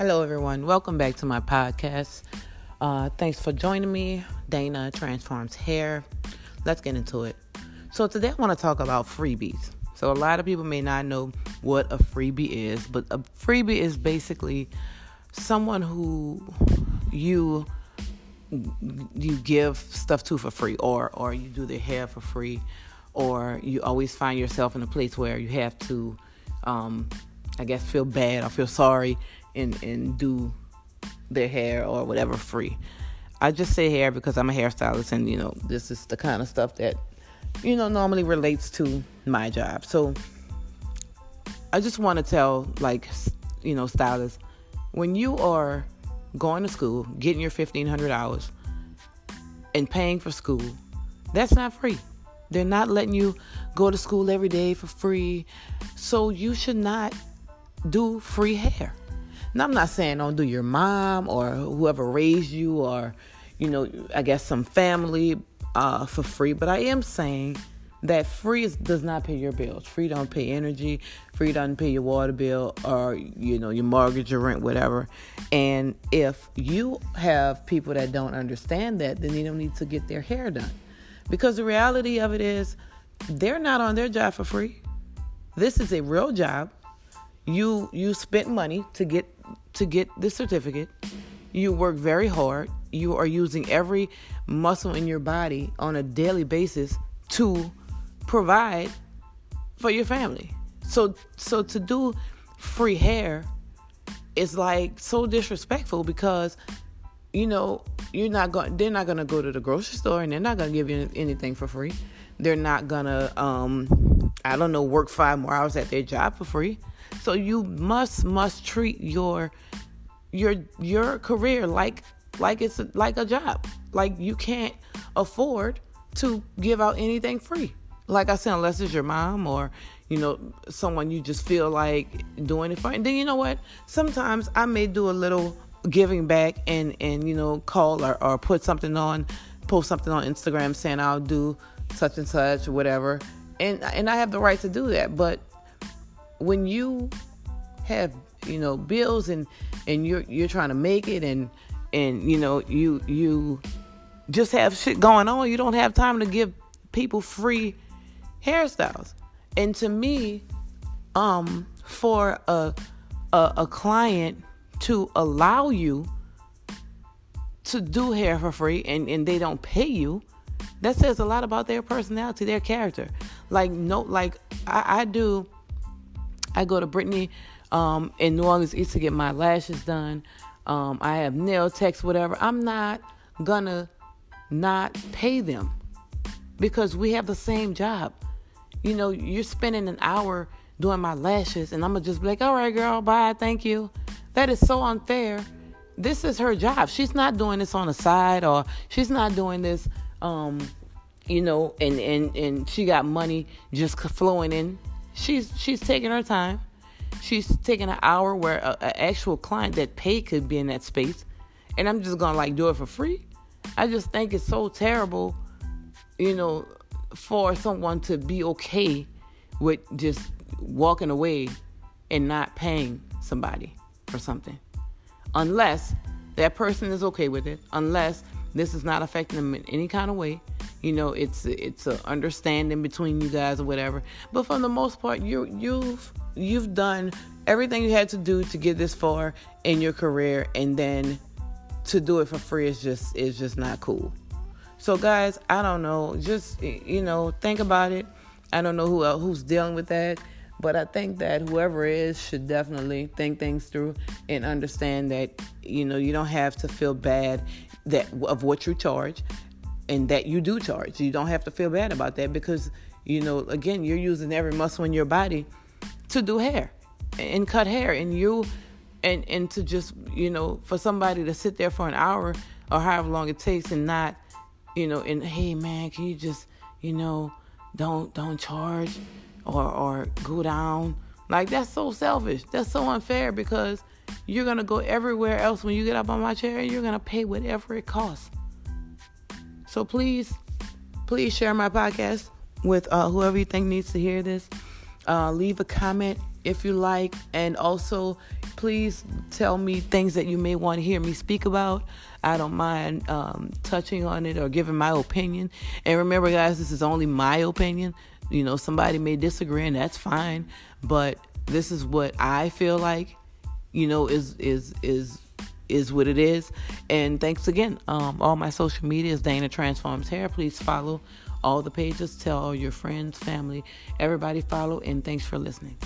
Hello, everyone. Welcome back to my podcast. Uh, thanks for joining me. Dana Transforms Hair. Let's get into it. So, today I want to talk about freebies. So, a lot of people may not know what a freebie is, but a freebie is basically someone who you you give stuff to for free or or you do their hair for free or you always find yourself in a place where you have to um, I guess feel bad or feel sorry and and do their hair or whatever free. I just say hair because I'm a hairstylist and you know this is the kind of stuff that you know normally relates to my job. So I just want to tell like you know stylists when you are going to school, getting your 1500 hours and paying for school, that's not free. They're not letting you go to school every day for free. So you should not do free hair. I'm not saying don't do your mom or whoever raised you or, you know, I guess some family uh, for free, but I am saying that free is, does not pay your bills. Free don't pay Entergy. Free doesn't pay your water bill or you know your mortgage, your rent, whatever. And if you have people that don't understand that, then they don't need to get their hair done, because the reality of it is they're not on their job for free. This is a real job. You you spent money to get to get the certificate. You work very hard. You are using every muscle in your body on a daily basis to provide for your family. So so to do free hair is like so disrespectful because you know you're not going they're not going to go to the grocery store and they're not going to give you anything for free. They're not going to um I don't know work 5 more hours at their job for free. So you must must treat your your your career like like it's like a job. Like you can't afford to give out anything free. Like I said, unless it's your mom or you know someone you just feel like doing it for. And then you know what? Sometimes I may do a little giving back and and you know call or, or put something on, post something on Instagram saying I'll do such and such or whatever. And and I have the right to do that. But when you have you know bills and and you're you're trying to make it and and you know you you just have shit going on you don't have time to give people free hairstyles. And to me um for a a, a client to allow you to do hair for free and and they don't pay you that says a lot about their personality their character. Like no like i, I do i go to brittany um, in New Orleans East to get my lashes done. Um, I have nail techs, whatever. I'm not gonna not pay them because we have the same job. You know, you're spending an hour doing my lashes, and I'm gonna just be like, all right, girl, bye, thank you. That is so unfair. This is her job. She's not doing this on the side, or she's not doing this, um, you know, and and and she got money just flowing in. She's she's taking her time She's taking an hour where an actual client that paid could be in that space, and I'm just gonna like do it for free. I just think it's so terrible, you know, for someone to be okay with just walking away and not paying somebody for something, unless that person is okay with it, unless this is not affecting them in any kind of way. You know, it's it's a understanding between you guys or whatever. But for the most part, you you've you've done everything you had to do to get this far in your career, and then to do it for free is just is just not cool. So, guys, I don't know. Just you know, think about it. I don't know who else, who's dealing with that, but I think that whoever is should definitely think things through and understand that you know you don't have to feel bad that of what you charge and that you do charge. You don't have to feel bad about that because you know again you're using every muscle in your body to do hair and cut hair. And you and and to just you know for somebody to sit there for an hour or however long it takes and not you know and hey man can you just you know don't don't charge or or go down? Like that's so selfish. That's so unfair because you're gonna go everywhere else. When you get up on my chair and you're gonna pay whatever it costs so please please share my podcast with uh, whoever you think needs to hear this uh, leave a comment if you like. And also, please tell me things that you may want to hear me speak about. I don't mind um, touching on it or giving my opinion. And remember, guys, this is only my opinion. You know, somebody may disagree, and that's fine. But this is what I feel like. You know, is is is is what it is. And thanks again. Um, all my social media is Dana Transforms Hair. Please follow all the pages. Tell all your friends, family, everybody follow. And thanks for listening.